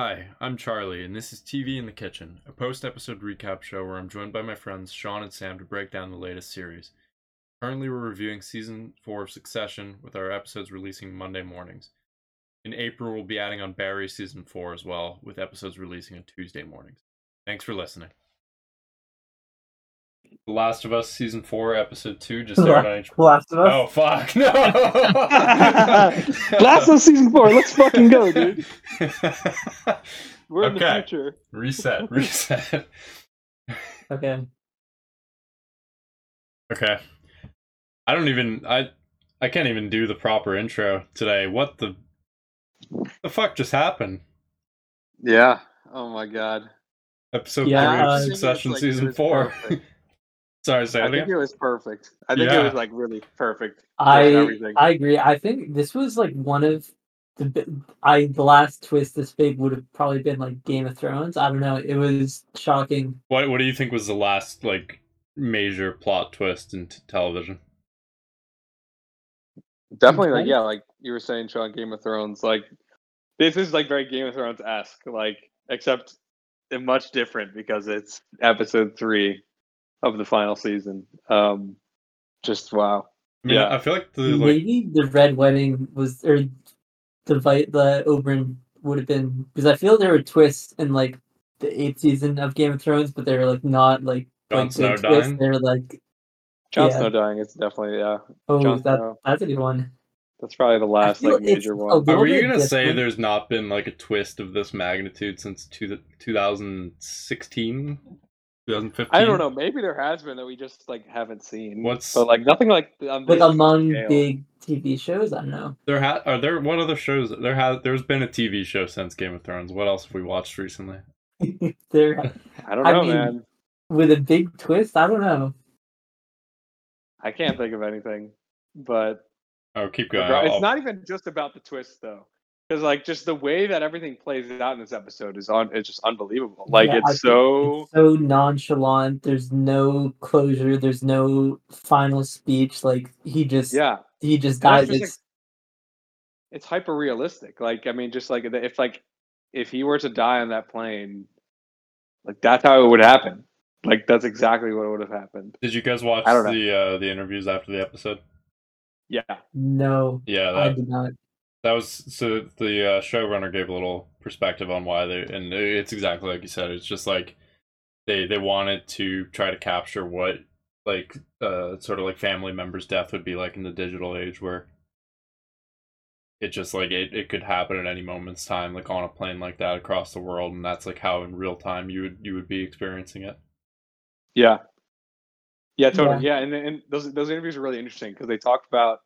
Hi, I'm Charlie, and this is TV in the Kitchen, a post episode recap show where I'm joined by my friends Sean and Sam to break down the latest series. Currently, we're reviewing season 4 of Succession, with our episodes releasing Monday mornings. In April, we'll be adding on Barry season 4 as well, with episodes releasing on Tuesday mornings. Thanks for listening. The Last of Us season 4, episode 2 just aired on HBO. Last of Us. Oh, fuck, no! Last of Us season four. Let's fucking go, dude. We're in the future. Reset, reset. Okay. Okay. I don't even I I can't even do the proper intro today. What the the fuck just happened? Yeah. Oh my god. Episode Yeah, three of uh, I think it Succession like, season four. perfect. Sorry, say I it think again. it was perfect. I think Yeah. it was like really perfect. I. I agree. I think this was like one of the I the last twist this big would have probably been like Game of Thrones. I don't know. It was shocking. What what do you think was the last like major plot twist in t- television? Definitely like yeah, like you were saying, Sean, Game of Thrones. Like this is like very Game of Thrones esque, like except it much different because it's episode three of the final season. Um just wow. I mean, Yeah. I feel like the like Maybe the Red Wedding was or the vi- the Oberyn would have been because I feel there were twists in like the eighth season of Game of Thrones, but they were like not like Jon like Snow big twists. dying? They're like Jon Yeah. Snow dying, it's definitely yeah. oh Jon that Snow. that's a good one. That's probably the last like major one. Are little we bit gonna say there's not been like a twist of this magnitude since two, 2016? 2015? I don't know. Maybe there has been that we just like haven't seen. What's- but like nothing like on Like among scale. big TV shows, I don't know. There ha- are there what other shows there has there's been a TV show since Game of Thrones. What else have we watched recently? there I don't I know, mean, man. with a big twist. I don't know. I can't think of anything. But Oh, keep going. Bro, I'll- it's not even just about the twist though. Because like just the way that everything plays out in this episode is on it's just unbelievable. Like Yeah, it's so it's so nonchalant. There's no closure. There's no final speech. Like he just yeah. he just And dies. that's just, It's It's hyper realistic. Like I mean just like if like if he were to die on that plane, like that's how it would happen. Like that's exactly what would have happened. Did you guys watch I don't know. the uh, the interviews after the episode? Yeah. no. Yeah, I did not. That was so the uh, showrunner gave a little perspective on why they and it's exactly like you said. It's just like they they wanted to try to capture what like uh sort of like family members' death would be like in the digital age where it just like it, it could happen at any moment's time like on a plane like that across the world and that's like how in real time you would you would be experiencing it Yeah. Yeah, totally. Yeah, and and those those interviews are really interesting because they talked about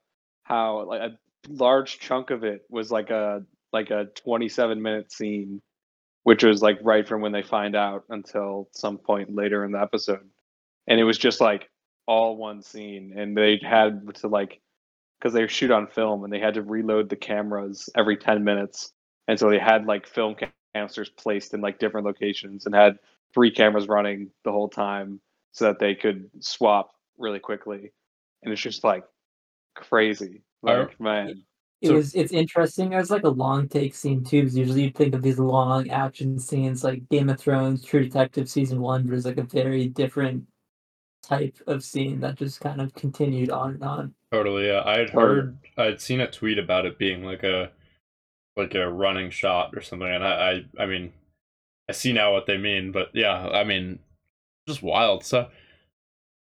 how like a large chunk of it was like a like a 27 minute scene which was like right from when they find out until some point later in the episode. And it was just like all one scene and they had to like cuz they shoot on film and they had to reload the cameras every 10 minutes. And so they had like film ca- canisters placed in like different locations and had three cameras running the whole time so that they could swap really quickly. And it's just like crazy. Like, man. It So- was it's interesting. It was like a long take scene too. Because usually you think of these long action scenes like Game of Thrones, True Detective season one was like a very different type of scene that just kind of continued on and on. Totally, yeah. I had heard, I'd seen a tweet about it being like a, like a running shot or something, and I, I, I mean, I see now what they mean, but yeah, I mean, just wild. So,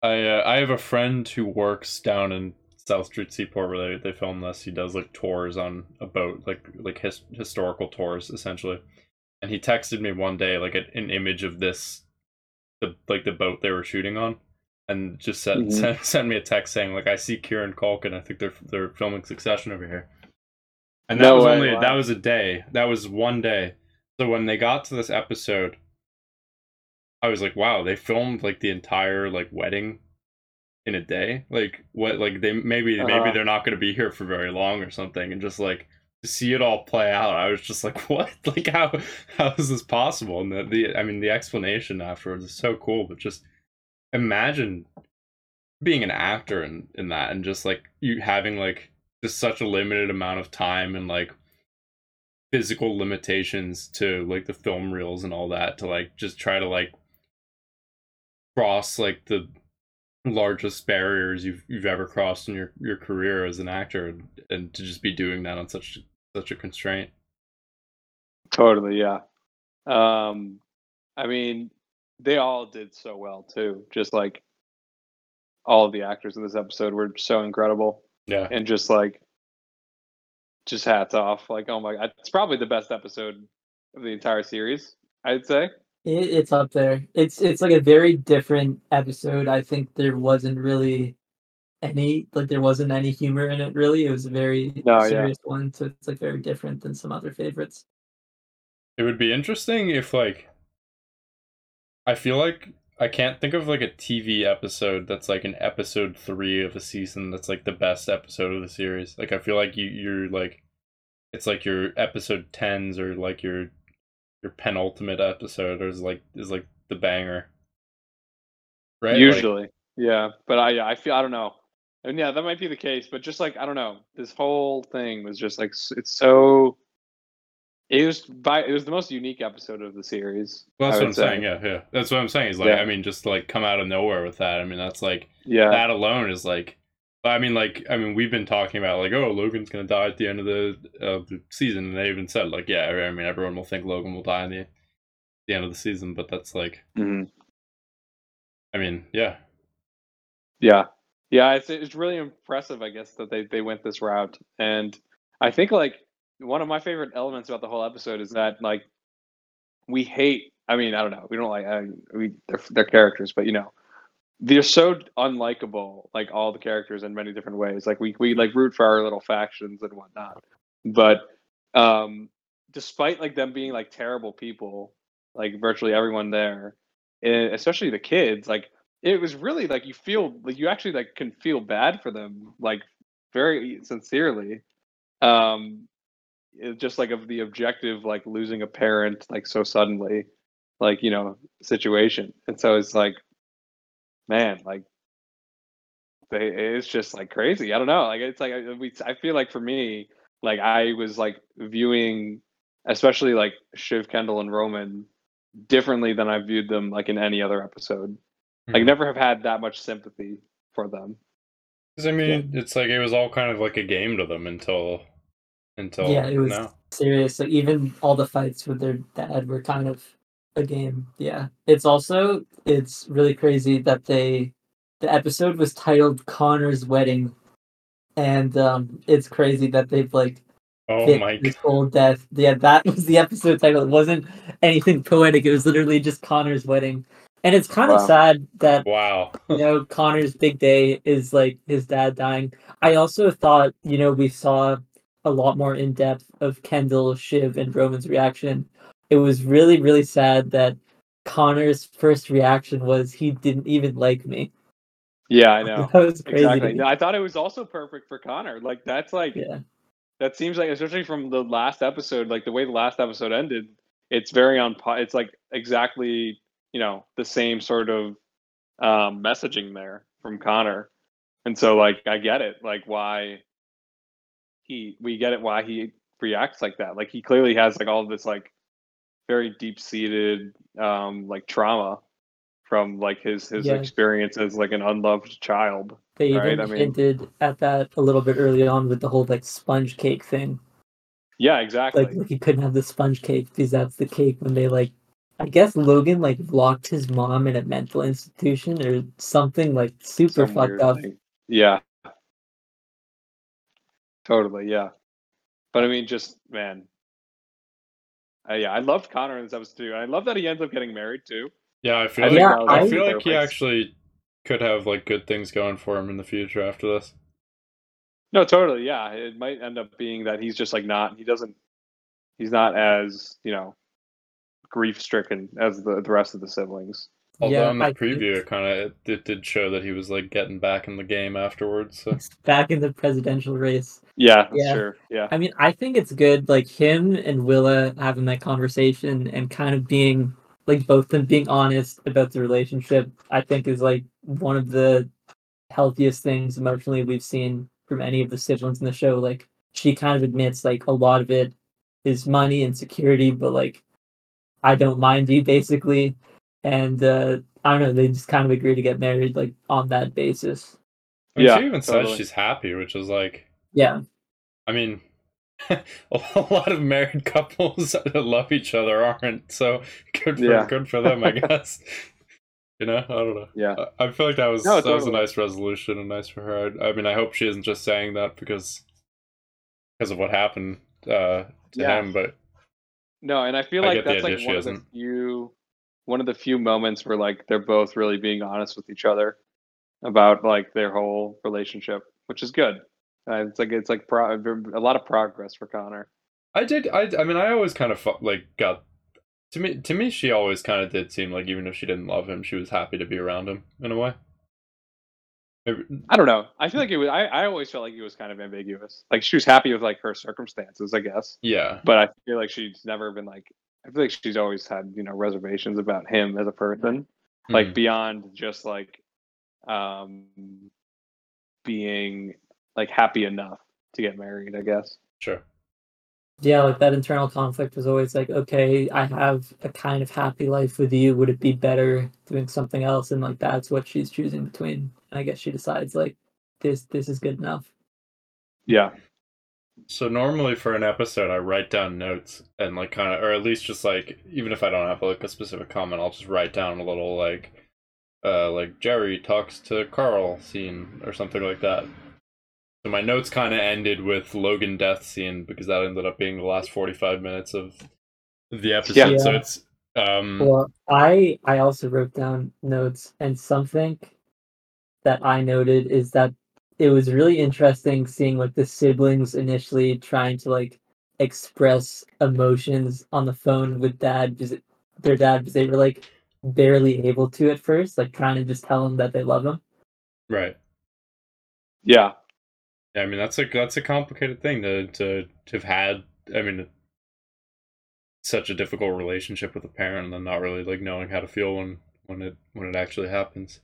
I, uh, I have a friend who works down in South Street Seaport where they, they film this. He does like tours on a boat, like like his, historical tours essentially. And he texted me one day like an, an image of this, the like the boat they were shooting on and just sent, Mhm. sent sent me a text saying like I see Kieran Culkin. I think they're they're filming Succession over here. And that No was way, only wow. that was a day. That was one day. So when they got to this episode, I was like, wow, they filmed like the entire like wedding in a day. Like what? Like they maybe maybe Uh-huh. they're not going to be here for very long or something, and just like to see it all play out, I was just like, what? Like how how is this possible? And the, the I mean the explanation afterwards is so cool, but just imagine being an actor in in that and just like you having like just such a limited amount of time and like physical limitations to like the film reels and all that to like just try to like cross like the largest barriers you've you've ever crossed in your your career as an actor and, and to just be doing that on such such a constraint Totally, yeah. Um, I mean, they all did so well too. Just like all of the actors in this episode were so incredible, yeah and just like, just hats off. Like, oh my god, it's probably the best episode of the entire series. I'd say. It, it's up there. It's it's like a very different episode. I think there wasn't really any like there wasn't any humor in it really. It was a very No, yeah. serious one, so it's like very different than some other favorites. It would be interesting if like I feel like I can't think of like a TV episode that's like an episode 3 of a season that's like the best episode of the series. Like I feel like you you're like it's like your episode 10s or like your your penultimate episode is like is like the banger. Right? Like, Usually, yeah. But I, yeah, I feel I don't know, and yeah, that might be the case. But just like I don't know, this whole thing was just like it's so. It was by it was the most unique episode of the series. well, that's what I'm say. saying. Yeah, yeah. That's what I'm saying. Is like Yeah. I mean just like come out of nowhere with that. I mean that's like Yeah, that alone is like I mean like I mean we've been talking about like oh Logan's gonna die at the end of the of the season and they even said like yeah I mean everyone will think Logan will die in the the end of the season but that's like Mhm. I mean yeah yeah, yeah. It's it's really impressive, I guess, that they they went this route, and I think like one of my favorite elements about the whole episode is that like we hate. I mean, I don't know. We don't like I, we they're, they're characters, but you know, they're so unlikable. Like all the characters in many different ways. Like we we like root for our little factions and whatnot, but um, despite like them being like terrible people, like virtually everyone there, and especially the kids, like it was really like you feel like you actually like can feel bad for them, like very sincerely. Um, it just like of the objective, like losing a parent like so suddenly, like you know situation, and so it's like, man, like they it's just like crazy. I don't know, like it's like I- we I feel like for me, like I was like viewing, especially like Shiv Kendall and Roman differently than I viewed them like in any other episode. Like Mhm. never have had that much sympathy for them. 'Cause, I mean it's like it was all kind of like a game to them until until yeah, it was now serious. Like even all the fights with their dad were kind of a game. Yeah. It's also it's really crazy that they the episode was titled Connor's Wedding. And um it's crazy that they've like oh picked my his god whole death. Yeah, that was the episode title. It wasn't anything poetic. It was literally just Connor's wedding. And it's kind of sad that wow you know Connor's big day is like his dad dying. I also thought you know we saw a lot more in depth of Kendall, Shiv, and Roman's reaction. It was really really sad that Connor's first reaction was he didn't even like me. Yeah, I know. That was crazy. exactly. I thought it was also perfect for Connor. Like that's like Yeah, that seems like especially from the last episode, like the way the last episode ended, it's very on it's like exactly, you know, the same sort of um messaging there from Connor. And so like I get it, like why he we get it why he reacts like that. Like he clearly has like all this like very deep seated um like trauma from like his his Yeah. experience as like an unloved child. they Right, even I mean- hinted at that a little bit early on with the whole like sponge cake thing. Yeah, exactly. Like, like he couldn't have the sponge cake because that's the cake when they like I guess Logan like locked his mom in a mental institution or something like super Some fucked up. thing. Yeah. Totally, yeah. But I mean, just man. Uh, yeah, I loved Connor in this episode too. I love that he ends up getting married too. yeah I feel I like Yeah, I I- feel like he perfect. actually could have like good things going for him in the future after this No, totally, yeah. It might end up being that he's just like not. He doesn't. He's not as you know, grief stricken as the the rest of the siblings. Although Yeah, in the I preview, it kind of it, it did show that he was like getting back in the game afterwards. So back in the presidential race. Yeah, Yeah. sure. Yeah, I mean, I think it's good, like him and Willa having that conversation and kind of being like both them being honest about the relationship. I think is like one of the healthiest things emotionally we've seen from any of the siblings in the show. Like she kind of admits like a lot of it is money and security, but like I don't mind you basically. And uh I don't know, they just kind of agree to get married like on that basis. I mean, Yeah, she even totally. says she's happy, which is like, Yeah. I mean, a lot of married couples that love each other aren't. So good for Yeah. good for them, I guess. you know, I don't know. Yeah. I- I feel like that was No, that was a nice resolution and nice for her. I, I mean, I hope she isn't just saying that because because of what happened uh, to Yeah. him, but No, and I feel like get the that's like idea she one of the few one of the few moments where like they're both really being honest with each other about like their whole relationship, which is good. Uh, it's like it's like pro- a lot of progress for Connor. I did. I. I mean, I always kind of like got to me. To me, she always kind of did seem like even if she didn't love him, she was happy to be around him in a way. Maybe, I don't know. I feel like it was. I, I always felt like it was kind of ambiguous. Like she was happy with like her circumstances, I guess. yeah, But I feel like she's never been like. I feel like she's always had you know reservations about him as a person. like Mhm. beyond just like um being like happy enough to get married i guess sure. Yeah, like that internal conflict was always like, okay, I have a kind of happy life with you. Would it be better doing something else? And like that's what she's choosing between. And I guess she decides like this this is good enough. yeah So normally for an episode, I write down notes and like kind of, or at least just like even if I don't have like a specific comment, I'll just write down a little like, uh, like Gerri talks to Karl scene or something like that. So my notes kind of ended with Logan death scene because that ended up being the last forty five minutes of the episode. Yeah. So it's um Well, I I also wrote down notes and something that I noted is that it was really interesting seeing like the siblings initially trying to like express emotions on the phone with dad because it- their dad because they were like barely able to at first, like trying to just tell him that they love him. right. yeah Yeah, I mean that's a that's a complicated thing to to to have had. I mean, such a difficult relationship with a parent, and then not really like knowing how to feel when when it when it actually happens.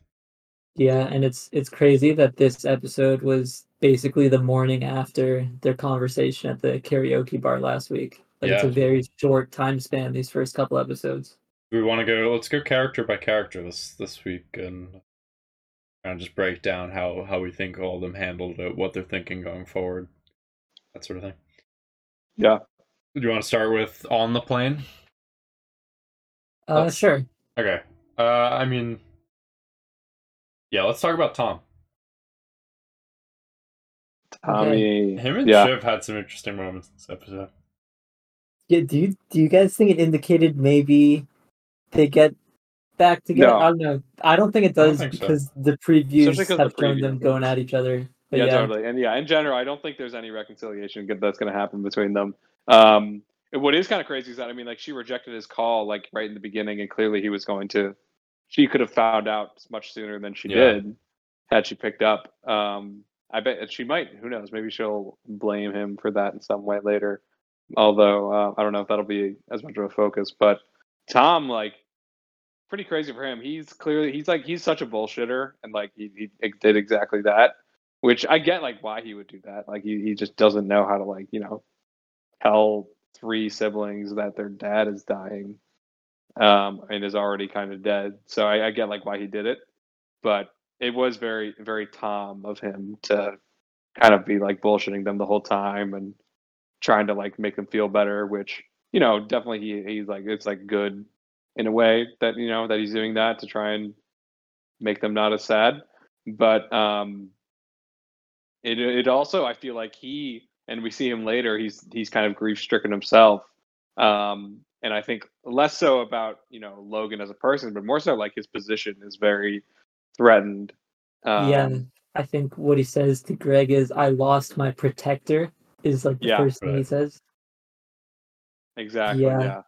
Yeah, and it's it's crazy that this episode was basically the morning after their conversation at the karaoke bar last week. Like it's a very short time span these first couple episodes. We want to go. Let's go character by character this this week, and kind of just break down how how we think all of them handled it, what they're thinking going forward, that sort of thing. yeah Do you want to start with on the plane? Uh Let's- sure. Okay. Uh, I mean, yeah. Let's talk about Tom. tommy Him and yeah Shiv had some interesting moments in this episode. Yeah, do you do you guys think it indicated maybe they get back together? No. I don't know. I don't think it does think so. because the previews Especially 'cause have the shown preview. them going at each other. But yeah, yeah, totally and yeah in general i don't think there's any reconciliation that's going to happen between them um what is kind of crazy is that i mean like she rejected his call like right in the beginning and clearly he was going to she could have found out much sooner than she Yeah. did had she picked up. Um i bet she might who knows? Maybe she'll blame him for that in some way later. Although uh, i don't know if that'll be as much of a focus but tom like pretty crazy for him. He's clearly he's like he's such a bullshitter and like he, he did exactly that which I get like why he would do that. Like he, he just doesn't know how to like, you know, tell three siblings that their dad is dying um and is already kind of dead. So I, I get like why he did it. But it was very, very Tom of him to kind of be like bullshitting them the whole time and trying to like make them feel better, which, you know, definitely he he's like it's like good in a way that, you know, that he's doing that to try and make them not as sad. But um it it also I feel like he and we see him later. He's he's kind of grief stricken himself, um, and I think less so about you know Logan as a person, but more so like his position is very threatened. Um, yeah. I think what he says to Greg is, "I lost my protector." Is like the Yeah, first thing he says. exactly. Yeah. Yeah,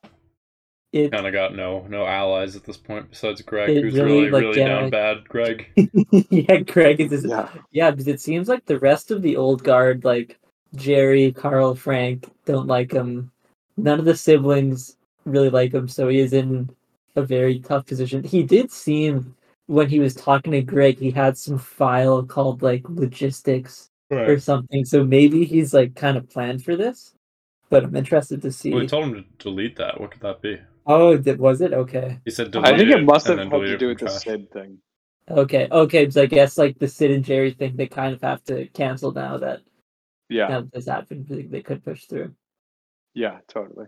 It Kind of got no no allies at this point besides Greg, who's really, really like, really yeah. down bad. Greg. yeah, Greg is just, yeah, yeah, because it seems like the rest of the old guard, like Gerri, Karl, Frank, don't like him. None of the siblings really like him, so he is in a very tough position. He did seem when he was talking to Greg, he had some file called like logistics or something. So maybe he's like kind of planned for this. but I'm interested to see. Well, we told him to delete that. What could that be? oh, did, was it okay? He said delete I think it must have then had to do it with from the. Sid thing. Okay, okay. So I guess like the Sid and Gerri thing, they kind of have to cancel now that Yeah, now that this happened. They, they could push through. yeah, totally.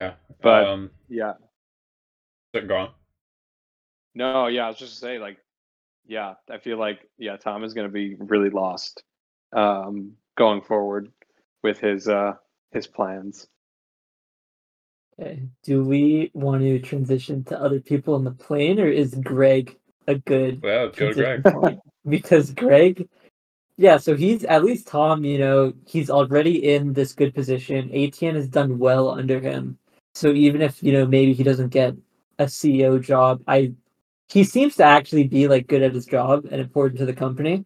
Yeah. But um, yeah, go on. no, yeah, I was just to say like, yeah, I feel like yeah, Tom is going to be really lost um, going forward with his uh his plans. Okay. Do we want to transition to other people in the plane, or is Greg a good Yeah, let's go to Greg. Because Greg, yeah, so he's at least Tom. You know, he's already in this good position. ATN has done well under him. So even if you know maybe he doesn't get a CEO job, I he seems to actually be like good at his job and important to the company.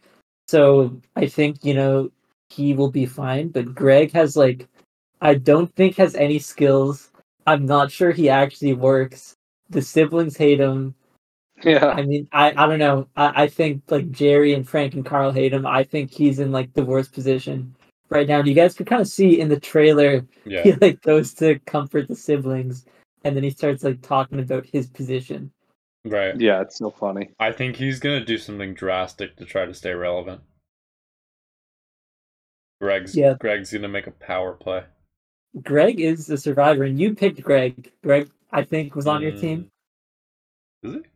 So I think you know he will be fine. But Greg has like, I don't think has any skills. I'm not sure he actually works. The siblings hate him. Yeah, I mean, I, I don't know. I, I think like Gerri and Frank and Karl hate him. I think he's in like the worst position right now. And you guys can kind of see in the trailer, Yeah. he like goes to comfort the siblings, and then he starts like talking about his position. Right. yeah, it's so funny. I think he's gonna do something drastic to try to stay relevant. Greg's Yeah. Greg's gonna make a power play. Greg is the survivor, and you picked Greg. Greg, I think, was on your team. Mm, Is he?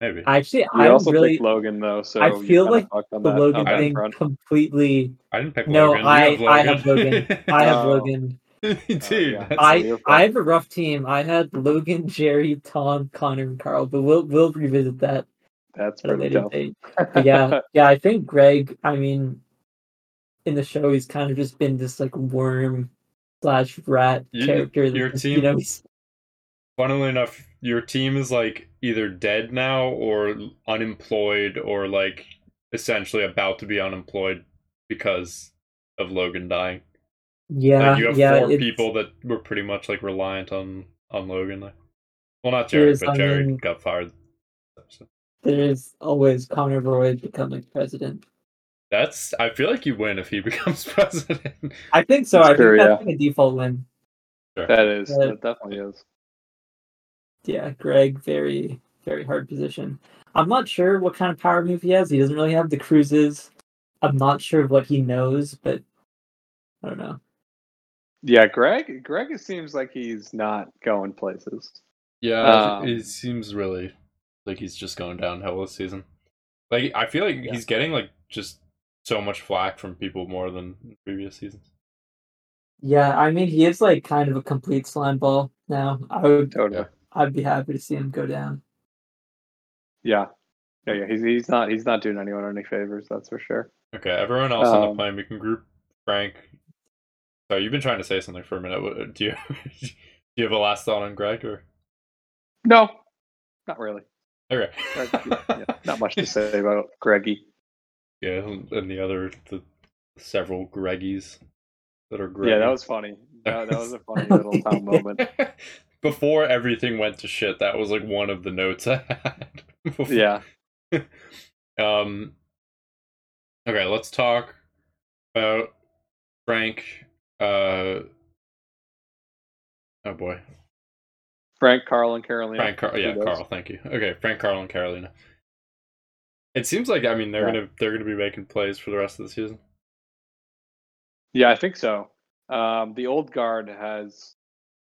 Maybe. Actually, I'm also really picked Logan though, so I feel like the Logan on thing front. completely. I didn't pick No, Logan. You I have I have Logan. I have Oh. Logan. Dude, yeah. I I have a rough team. I had Logan, Gerri, Tom, Connor, and Karl, but we'll we'll revisit that That's at a pretty later tough. date. Yeah, yeah, I think Greg. I mean, in the show, he's kind of just been this like worm slash rat You- character. your just, team- you know, funnily enough, your team is like either dead now or unemployed or like essentially about to be unemployed because of Logan dying. yeah, like you have yeah. four it's- people that were pretty much like reliant on on Logan. Like, well, not Jared, Here's- but I mean- um, got fired. So There's always Connor Roy becoming president. that's. I feel like you win if he becomes president. I think so. That's I think true, that's yeah. like a default win. That is, Yeah. that definitely is. Yeah, Greg, very very hard position. I'm not sure what kind of power move he has. He doesn't really have the cruises. I'm not sure what he knows, but I don't know. Yeah, Greg. Greg, it seems like he's not going places. Yeah, Um, it seems really like he's just going downhill this season. Like I feel like Yeah. he's getting like just so much flack from people more than previous seasons. Yeah, I mean he is like kind of a complete slime ball now. I would Totally. I'd be happy to see him go down. Yeah. Yeah, yeah. He's he's not he's not doing anyone any favors. That's for sure. Okay, everyone else on the Um, plane, we can group Frank. Sorry, you've been trying to say something for a minute. What- Do you do you have a last thought on Greg or No, not really. okay? Greg- yeah, yeah, not much to say about Greggy. Yeah, and the other the several Greggies that are Greg. Yeah, that was funny. That, that was a funny little Tom moment. Before everything went to shit, that was like one of the notes I had. Before- Yeah. Um. Okay, let's talk about Frank. Uh. Oh boy, Frank, Karl, and Karolina. Frank. Car- yeah, Karl. Thank you. Okay, Frank, Karl, and Karolina. It seems like I mean they're Yeah. gonna they're gonna be making plays for the rest of the season. Yeah, I think so. Um, the old guard has.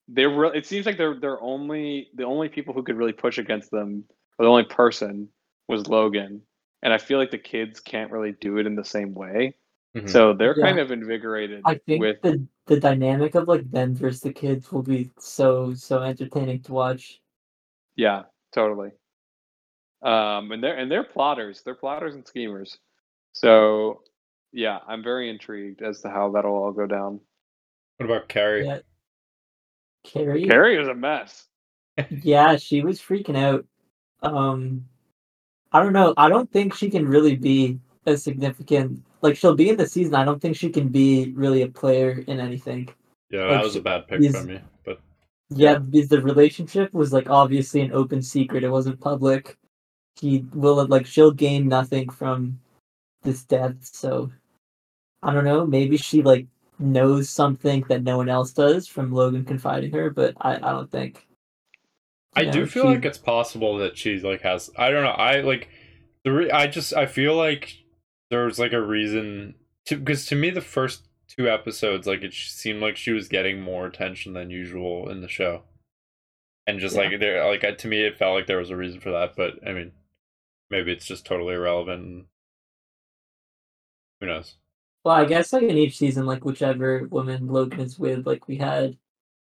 They're re- It seems like they're they're only the only people who could really push against them, or the only person was Logan, and I feel like the kids can't really do it in the same way. Mhm. So they're Yeah. kind of invigorated I think with the the dynamic of like Ben versus the kids will be so so entertaining to watch. Yeah, totally. Um, and they're and they're plotters. They're plotters and schemers. So yeah, I'm very intrigued as to how that'll all go down. What about Kerry? Yeah. Kerry, Kerry is a mess. yeah, she was freaking out. Um, I don't know. I don't think she can really be a significant. Like she'll be in the season. I don't think she can be really a player in anything. Yeah, Like, that was a bad pick he's- by me. But Yeah, because the relationship was like obviously an open secret. It wasn't public. He will like she'll gain nothing from this death. So I don't know. Maybe she like knows something that no one else does from Logan confiding her, but I, I don't think. I you do feel she- like it's possible that she like has. I don't know. I like the. Re- I just I feel like there's like a reason to because to me the first two episodes like it seemed like she was getting more attention than usual in the show, and just Yeah. like there like to me it felt like there was a reason for that. But I mean, maybe it's just totally irrelevant. Who knows? Well, I guess like in each season, like whichever woman Logan is with, like we had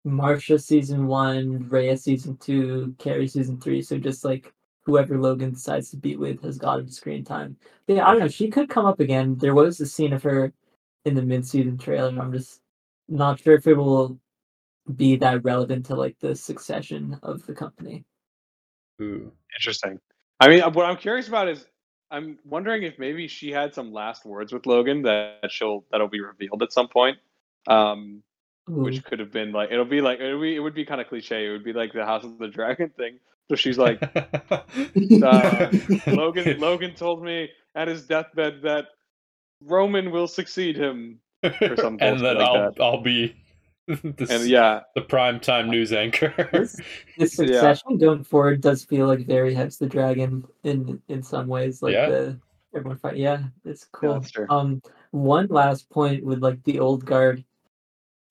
Marcia season one, Rhea season two, Kerry season three. So just like whoever Logan decides to be with has gotten screen time. Yeah, I don't know. She could come up again. There was a scene of her in the mid-season trailer. I'm just not sure if it will be that relevant to like the succession of the company. Ooh. Interesting. I mean, what I'm curious about is I'm wondering if maybe she had some last words with Logan that she'll that'll be revealed at some point. Um, which could have been like it'll be like it would be, it would be kind of cliche. It would be like the House of the Dragon thing. So she's like, uh, Logan. Logan told me at his deathbed that Roman will succeed him, for some and then like I'll I'll be the, and yeah, the prime time news anchor. This- the succession going forward does feel like very House of the Dragon in in some ways. Like Yeah. the everyone fight. Yeah, it's cool. that's true. Um, one last point with like the old guard.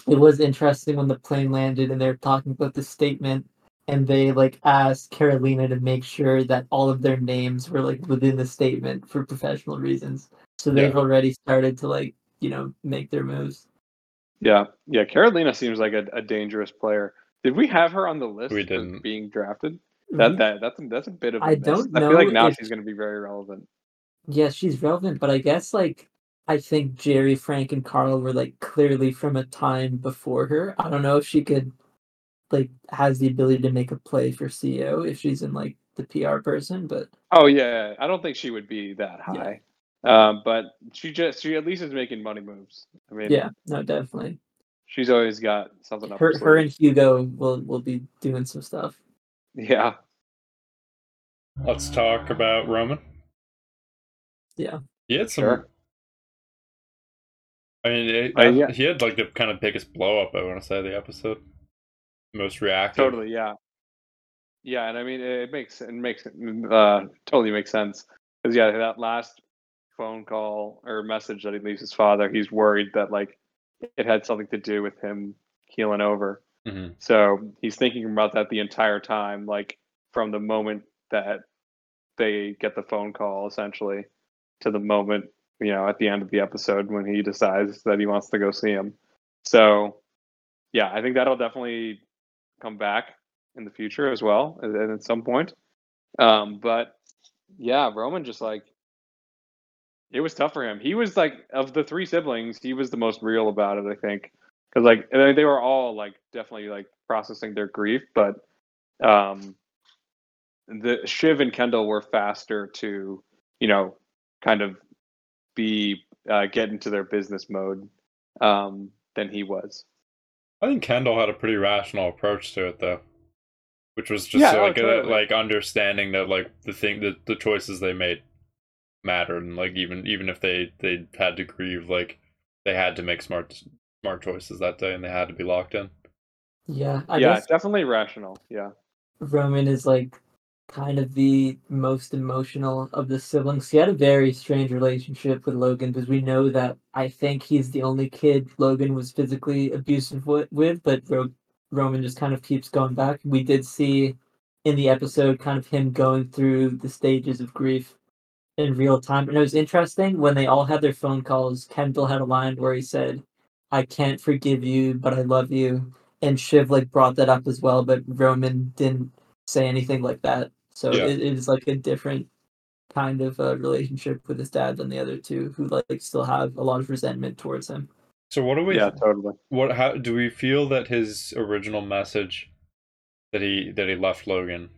It was interesting when the plane landed and they're talking about the statement, and they like asked Karolina to make sure that all of their names were like within the statement for professional reasons. So they've Yeah. already started to like you know make their moves. Yeah, yeah. Karolina seems like a, a dangerous player. Did we have her on the list We didn't. being drafted? That mm-hmm. that that's a, that's a bit of. I I miss. don't know. I feel like now if- she's going to be very relevant. Yeah, she's relevant, but I guess like I think Gerri, Frank, and Karl were like clearly from a time before her. I don't know if she could like has the ability to make a play for CEO if she's in like the PR person, but Oh yeah, I don't think she would be that Yeah. high. Um, but she just she at least is making money moves. I mean, yeah, no, definitely. she's always got something up Her, her, her and Hugo will will be doing some stuff. Yeah, Let's talk about Roman. Yeah. He had some. Sure. I mean, it, Uh, yeah. he had like the kind of biggest blow up. I want to say the episode, most reactive. totally. Yeah, yeah, and I mean it makes it makes uh totally makes sense because yeah, that last phone call or message that he leaves his father, he's worried that like it had something to do with him healing over. hmm So he's thinking about that the entire time, like from the moment that they get the phone call, essentially, to the moment, you know, at the end of the episode when he decides that he wants to go see him. So, yeah, I think that'll definitely come back in the future as well, and and at some point. Um, but yeah, Roman just like it was tough for him. He was like of the three siblings, he was the most real about it, I think. Because like they were all like definitely like processing their grief but um the shiv and kendall were faster to you know kind of be uh, get into their business mode um than he was. I think Kendall had a pretty rational approach to it, though, which was just Yeah, so, oh, like a, like understanding that like the thing that the choices they made mattered, and like even even if they they had to grieve, like they had to make smart smart choices that day, and they had to be locked in. Yeah, I yeah guess definitely rational yeah Roman is like kind of the most emotional of the siblings. He had a very strange relationship with Logan because we know that I think he's the only kid Logan was physically abusive with, with but Ro- Roman just kind of keeps going back. We did see in the episode kind of him going through the stages of grief in real time. And it was interesting when they all had their phone calls. Kendall had a line where he said, I can't forgive you, but I love you. And Shiv like brought that up as well, but Roman didn't say anything like that. So Yeah. it, it is like a different kind of uh, relationship with his dad than the other two, who like still have a lot of resentment towards him. So what do we? yeah totally What? How do we feel that his original message that he that he left Logan?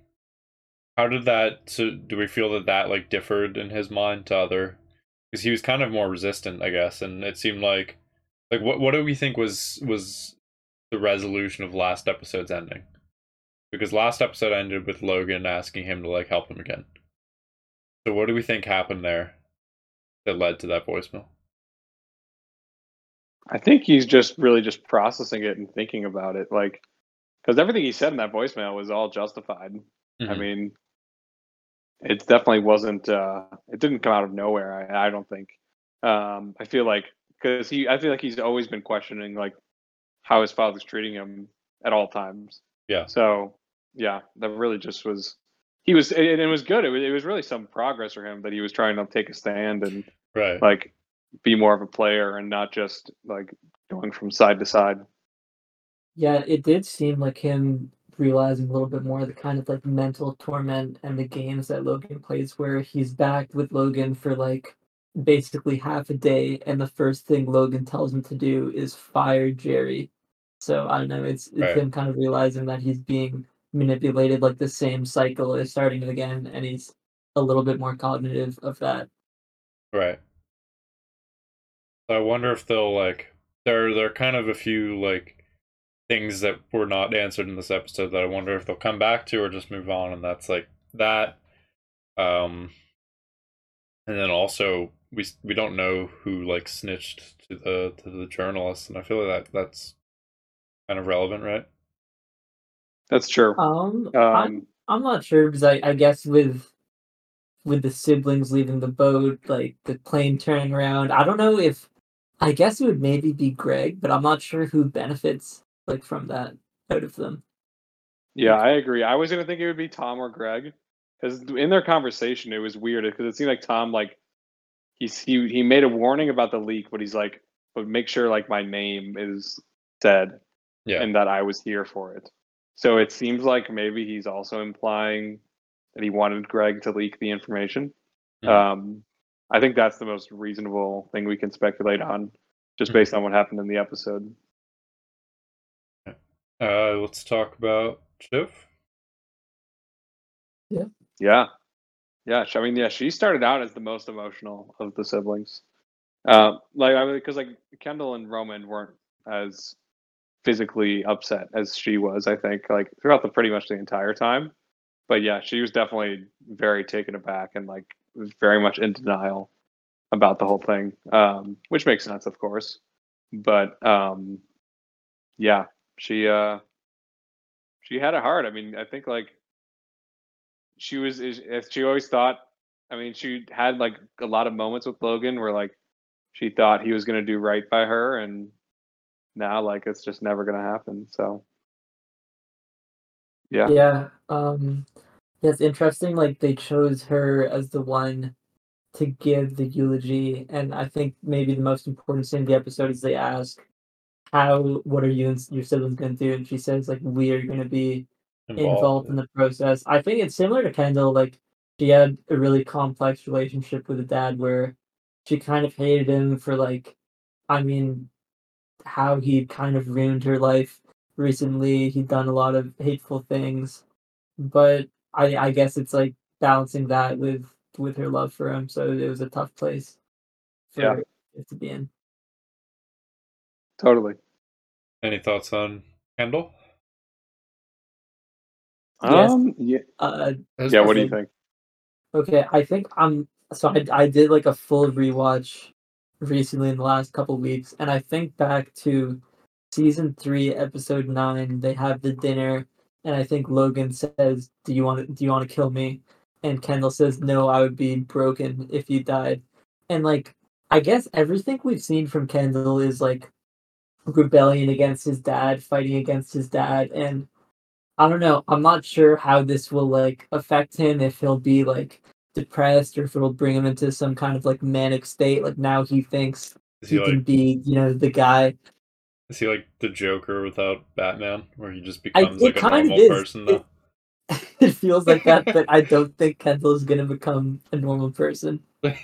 How did that? So do we feel that that like differed in his mind to other? Because he was kind of more resistant, I guess, and it seemed like like what what do we think was was the resolution of last episode's ending? Because last episode ended with Logan asking him to like help him again. So what do we think happened there that led to that voicemail? I think he's just really just processing it and thinking about it, like because everything he said in that voicemail was all justified. I Mhm. mean, it definitely wasn't. uh It didn't come out of nowhere. I, I don't think. Um I feel like because he, I feel like he's always been questioning like how his father's treating him at all times. Yeah. So yeah, that really just was. He was, and it was good. It was, it was really some progress for him that he was trying to take a stand and Right. like be more of a player and not just like going from side to side. Yeah, it did seem like him realizing a little bit more the kind of like mental torment and the games that Logan plays, where he's back with Logan for like basically half a day, and the first thing Logan tells him to do is fire Gerri. So I don't know, it's it's Right. him kind of realizing that he's being manipulated, like the same cycle is starting again, and he's a little bit more cognitive of that. Right. I wonder if they'll like there there are kind of a few like things that were not answered in this episode that I wonder if they'll come back to or just move on and that's like that um and then also we we don't know who like snitched to the to the journalist and I feel like that that's kind of relevant, right? That's true. Um, I'm Um, I'm not sure because I, I guess with with the siblings leaving the boat, like the plane turning around, I don't know if I guess it would maybe be Greg, but I'm not sure who benefits like from that out of them. yeah, I agree. I was gonna think it would be Tom or Greg because in their conversation it was weird because it seemed like Tom like he's he he made a warning about the leak, but he's like, but make sure like my name is said Yeah. and that I was here for it. So it seems like maybe he's also implying that he wanted Greg to leak the information. Mhm. Um, I think that's the most reasonable thing we can speculate on, just Mhm. based on what happened in the episode. Uh let's talk about Shiv. Yeah, yeah. sh- I mean, yeah, she started out as the most emotional of the siblings. Um, like I because like Kendall and Roman weren't as physically upset as she was. I think like throughout the pretty much the entire time. But yeah, she was definitely very taken aback and like was very much in denial about the whole thing, um, which makes sense, of course. But um, yeah, she uh, she had it hard. I mean, I think like she was as she always thought. I mean, she had like a lot of moments with Logan where like she thought he was going to do right by her, and now like it's just never going to happen. So yeah, Yeah. Um yeah, it's interesting, like they chose her as the one to give the eulogy, and I think maybe the most important thing in the episode is they ask how what are you and your siblings gonna do? And she says like we are gonna be involved in the process. I think it's similar to Kendall. Like she had a really complex relationship with a dad where she kind of hated him for like, I mean, how he kind of ruined her life recently. He'd done a lot of hateful things, but I I guess it's like balancing that with with her love for him. So it was a tough place for Yeah. to be in. Totally. Any thoughts on Kendall? Yes. Um, yeah, Uh, yeah. What do you think? Okay, I think I'm so I I did like a full rewatch recently in the last couple weeks, and I think back to season three, episode nine. They have the dinner, and I think Logan says, "Do you want to Do you want to kill me?" And Kendall says, "No, I would be broken if you died." And like, I guess everything we've seen from Kendall is like rebellion against his dad, fighting against his dad, and I don't know. I'm not sure how this will like affect him if he'll be like depressed or if it'll bring him into some kind of like manic state. Like now he thinks he he can like be, you know, the guy. is he like the Joker without Batman, where he just becomes it like a normal person It- it feels like that, but I don't think Kendall is gonna become a normal person. I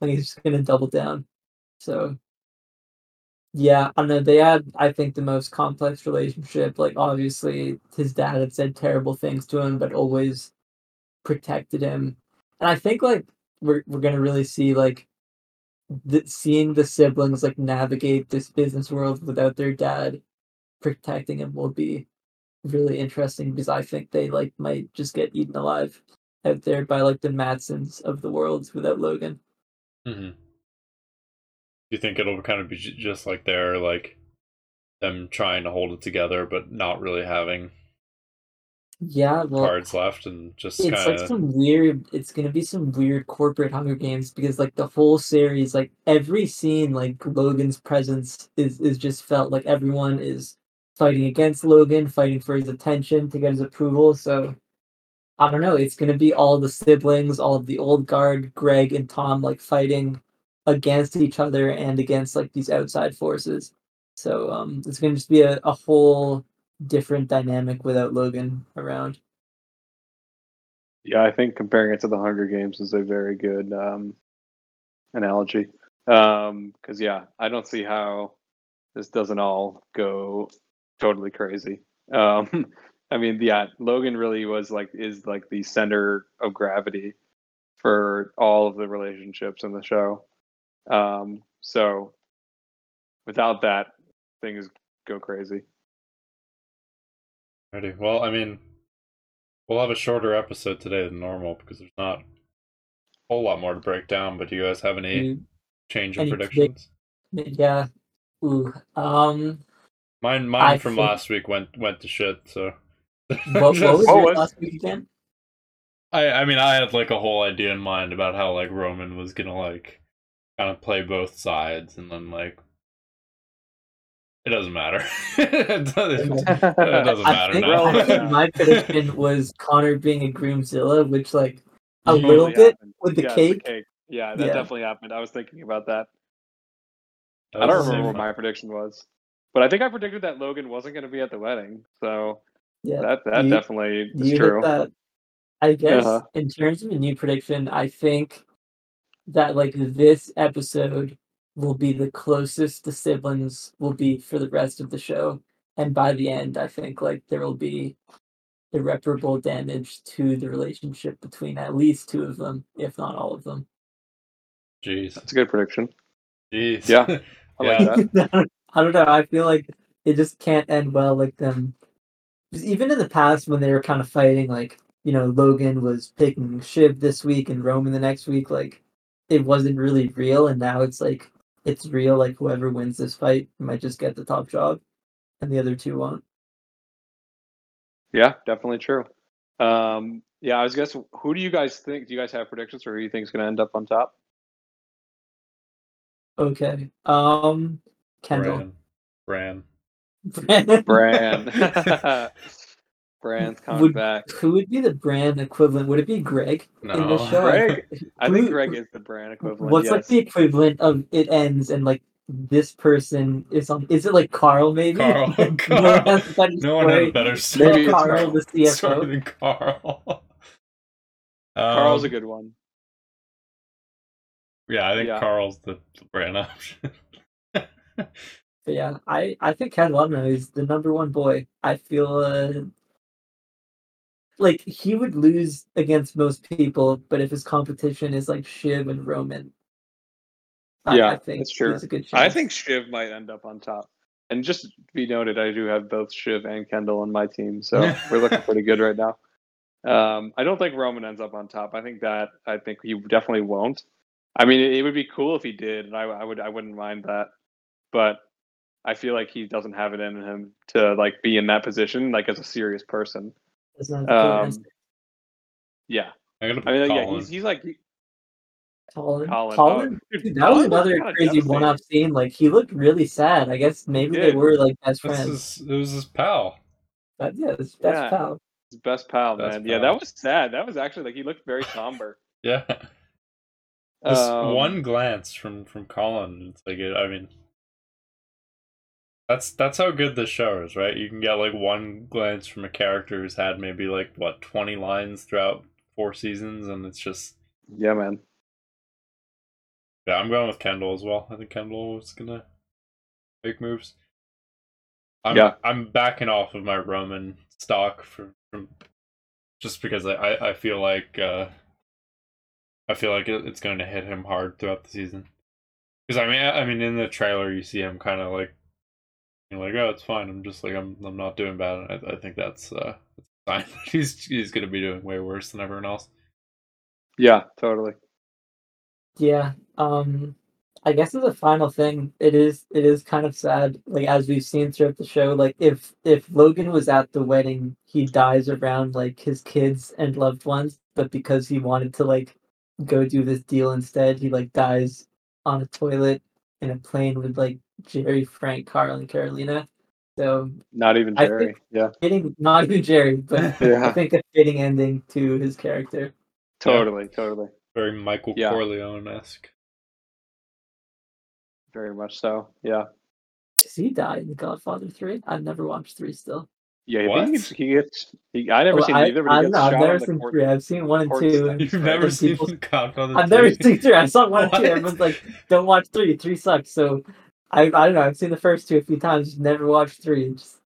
think he's just gonna double down. So yeah, I know. They had, I think, the most complex relationship. Like obviously, his dad had said terrible things to him, but always protected him. And I think like we're we're gonna really see like seeing the siblings like navigate this business world without their dad protecting him will be really interesting because I think they like might just get eaten alive out there by like the Matssons of the world without Logan. hmm you think it'll kind of be just like they're like them trying to hold it together, but not really having Yeah, well, cards left, and just it's kind like some weird. It's gonna be some weird corporate Hunger Games because like the whole series, like every scene, like Logan's presence is is just felt like everyone is fighting against Logan, fighting for his attention to get his approval. So I don't know. It's gonna be all the siblings, all of the old guard, Greg and Tom, like fighting against each other and against like these outside forces. So um, it's gonna just be a, a whole different dynamic without Logan around. Yeah, I think comparing it to the Hunger Games is a very good um, analogy. Um because yeah, I don't see how this doesn't all go totally crazy. Um, I mean, yeah, Logan really was like is like the center of gravity for all of the relationships in the show. Um, so without that, things go crazy. Ready. Well, I mean, we'll have a shorter episode today than normal because there's not a whole lot more to break down. But do you guys have any You- change in any predictions? Yeah. Ooh. Um. Mine, mine I from think- last week went went to shit. So. What, what was Oh, your last week again? I I mean I had like a whole idea in mind about how like Roman was gonna like kind of play both sides and then like it doesn't matter. it doesn't, it doesn't I matter think, now. I think my prediction was Connor being a Groomzilla, which like a Mhm. little bit happened. with the Yeah, cake. Yeah, that Yeah. definitely happened. I was thinking about that. That I don't remember what my prediction was, but I think I predicted that Logan wasn't going to be at the wedding. So Yeah. that that you- definitely is you hit true. that. I guess Uh-huh. in terms of a new prediction, I think that like this episode will be the closest the siblings will be for the rest of the show, and by the end, I think like there will be irreparable damage to the relationship between at least two of them, if not all of them. Jeez. That's a good prediction. Jeez. Yeah. I like that. I don't know. I feel like it just can't end well. Like them even in the past when they were kind of fighting, like you know, Logan was picking Shiv this week and Roman the next week. Like it wasn't really real, and now it's like it's real. Like whoever wins this fight might just get the top job, and the other two won't. Yeah, definitely true. Um, yeah, I was guess who do you guys think? Do you guys have predictions, or who do you think is going to end up on top? Okay. Um, Kendall. Bran. Bran. Bran. Brand's coming Would- back. Who would be the Bran equivalent? Would it be Greg in No. the show? Greg. I think Greg is the Bran equivalent. What's like the equivalent of it ends and like this person is on? Is it like Karl maybe? Karl. no one has a better No one had story. a better Maybe story, it's Karl, the story CFO. than Karl. Karl's a Um, good one. Yeah, I think Yeah. Karl's the the Bran option. But yeah, I I think Ken Ludman is the number one boy. I feel uh, like he would lose against most people, but if his competition is like Shiv and Roman, I, Yeah, I think that's true. a good chance. I think Shiv might end up on top. And just to be noted, I do have both Shiv and Kendall on my team, so we're looking pretty good right now. Um, I don't think Roman ends up on top. I think that I think he definitely won't. I mean, it, it would be cool if he did, and I, I would I wouldn't mind that. But I feel like he doesn't have it in him to like be in that position, like as a serious person. That's not the Um, yeah, I'm gonna I mean, like, yeah, he's he's like Colin. Colin. Colin. oh, dude, Dude, that was another kinda crazy one I've devastating. seen. Like he looked really sad. I guess maybe they were like best friends. is, it was his pal. But yeah, it's best Yeah. pal. His best pal, Best man. Yeah, that was sad. That was actually like he looked very somber. Yeah. Just Um, one glance from from Colin. It's like it, I mean, that's that's how good this show is, right? You can get like one glance from a character who's had maybe like what twenty lines throughout four seasons, and it's just Yeah, man. yeah. I'm going with Kendall as well. I think Kendall is gonna make moves. I'm, Yeah. I'm backing off of my Roman stock from, from just because I, I, I feel like uh, I feel like it, it's going to hit him hard throughout the season. Because I mean, I, I mean, in the trailer you see him kind of like, you know, like oh, it's fine. I'm just like I'm I'm not doing bad. And I, I think that's uh, that's a sign that he's he's going to be doing way worse than everyone else. Yeah, totally. Yeah. Um I guess as a final thing, it is it is kind of sad. Like as we've seen throughout the show, like if if Logan was at the wedding, he dies around like his kids and loved ones, but because he wanted to like go do this deal instead, he like dies on a toilet in a plane with like Gerri, Frank, Karl, and Karolina. So Not even Gerri. yeah. fitting, not even Gerri, but I think a fitting ending to his character. Totally. Totally. Very Michael Yeah. Corleone esque. Very much so. Yeah. Does he die in The Godfather Three? I've never watched three still. Yeah. I What? think he gets. He, I never well, seen I, either. But I, he gets I've shot never on seen court. three. I've seen one and two. steps. and- You've Right. never seen people- Godfather I've never seen three. I saw one and two. What? Everyone's like, "Don't watch three. Three sucks." So, I I don't know. I've seen the first two a few times. Just never watched three. Just,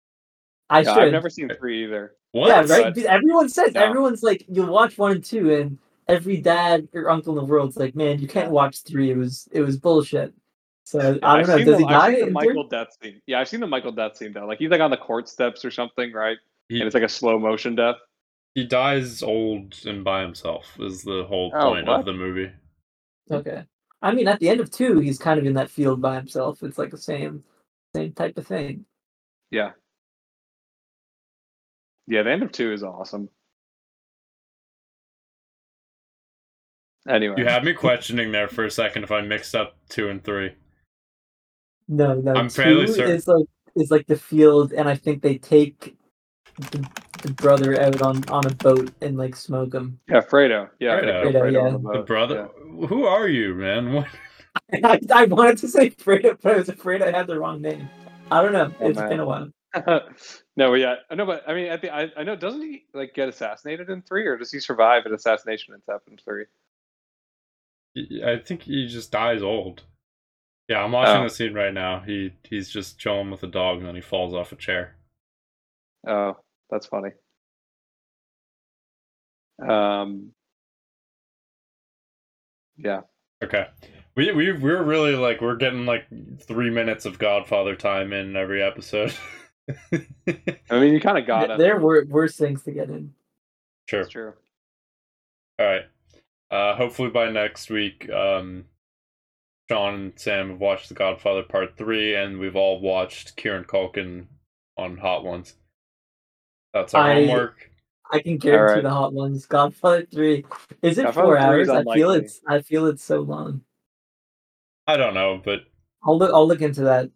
I Yeah, should. I've never seen three either. What? yeah, right. But- Because Everyone says No. everyone's like, you'll watch one and two, and every dad or uncle in the world's like, "Man, you can't watch three. It was it was bullshit." So I I've don't know. seen Does the, he I've die? seen the Michael three? death scene. Yeah, I've seen the Michael death scene though. Like he's like on the court steps or something, right? He, And it's like a slow motion death. he dies old and by himself is the whole Oh, point what? of the movie. Okay. I mean, at the end of two, he's kind of in that field by himself. It's like the same same type of thing. Yeah. Yeah, the end of two is awesome. Anyway, You had me questioning there for a second if I mixed up two and three. No, no. I'm two fairly certain- is like is like the field, and I think they take the, the brother out on on a boat and like smoke him. yeah, Fredo. Yeah, Fredo. they kill Fredo, on yeah. the The boat, brother, who are you, man? What? I, I wanted to say Fredo, but I was afraid I had the wrong name. I don't know. Oh, It's man. been a while. yeah. no, but yeah, I know, but I mean, at the I, I know, doesn't he like get assassinated in three, or does he survive an assassination attempt in three? I think he just dies old. Yeah, I'm watching Oh. the scene right now. He he's just chilling with a dog and then he falls off a chair. Oh, that's funny. Um, yeah, Okay. We we we're really like we're getting like three minutes of Godfather time in every episode. I mean, you kind of got Th- it. There were worse things to get in. sure. That's true. All right. Uh, hopefully by next week, um, Sean and Sam have watched The Godfather Part Three, and we've all watched Kieran Culkin on Hot Ones. That's our I- homework. I can guarantee right. the hot ones. Godfather three. Is it Godfather four hours? I feel unlikely. it's. I feel it's so long. I don't know, but I'll look. I'll look into that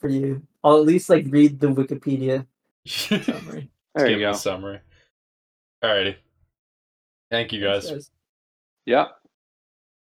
for you. I'll at least like read the Wikipedia summary. There give you me go. a summary. Alrighty. Thank you guys. Thanks, Yeah.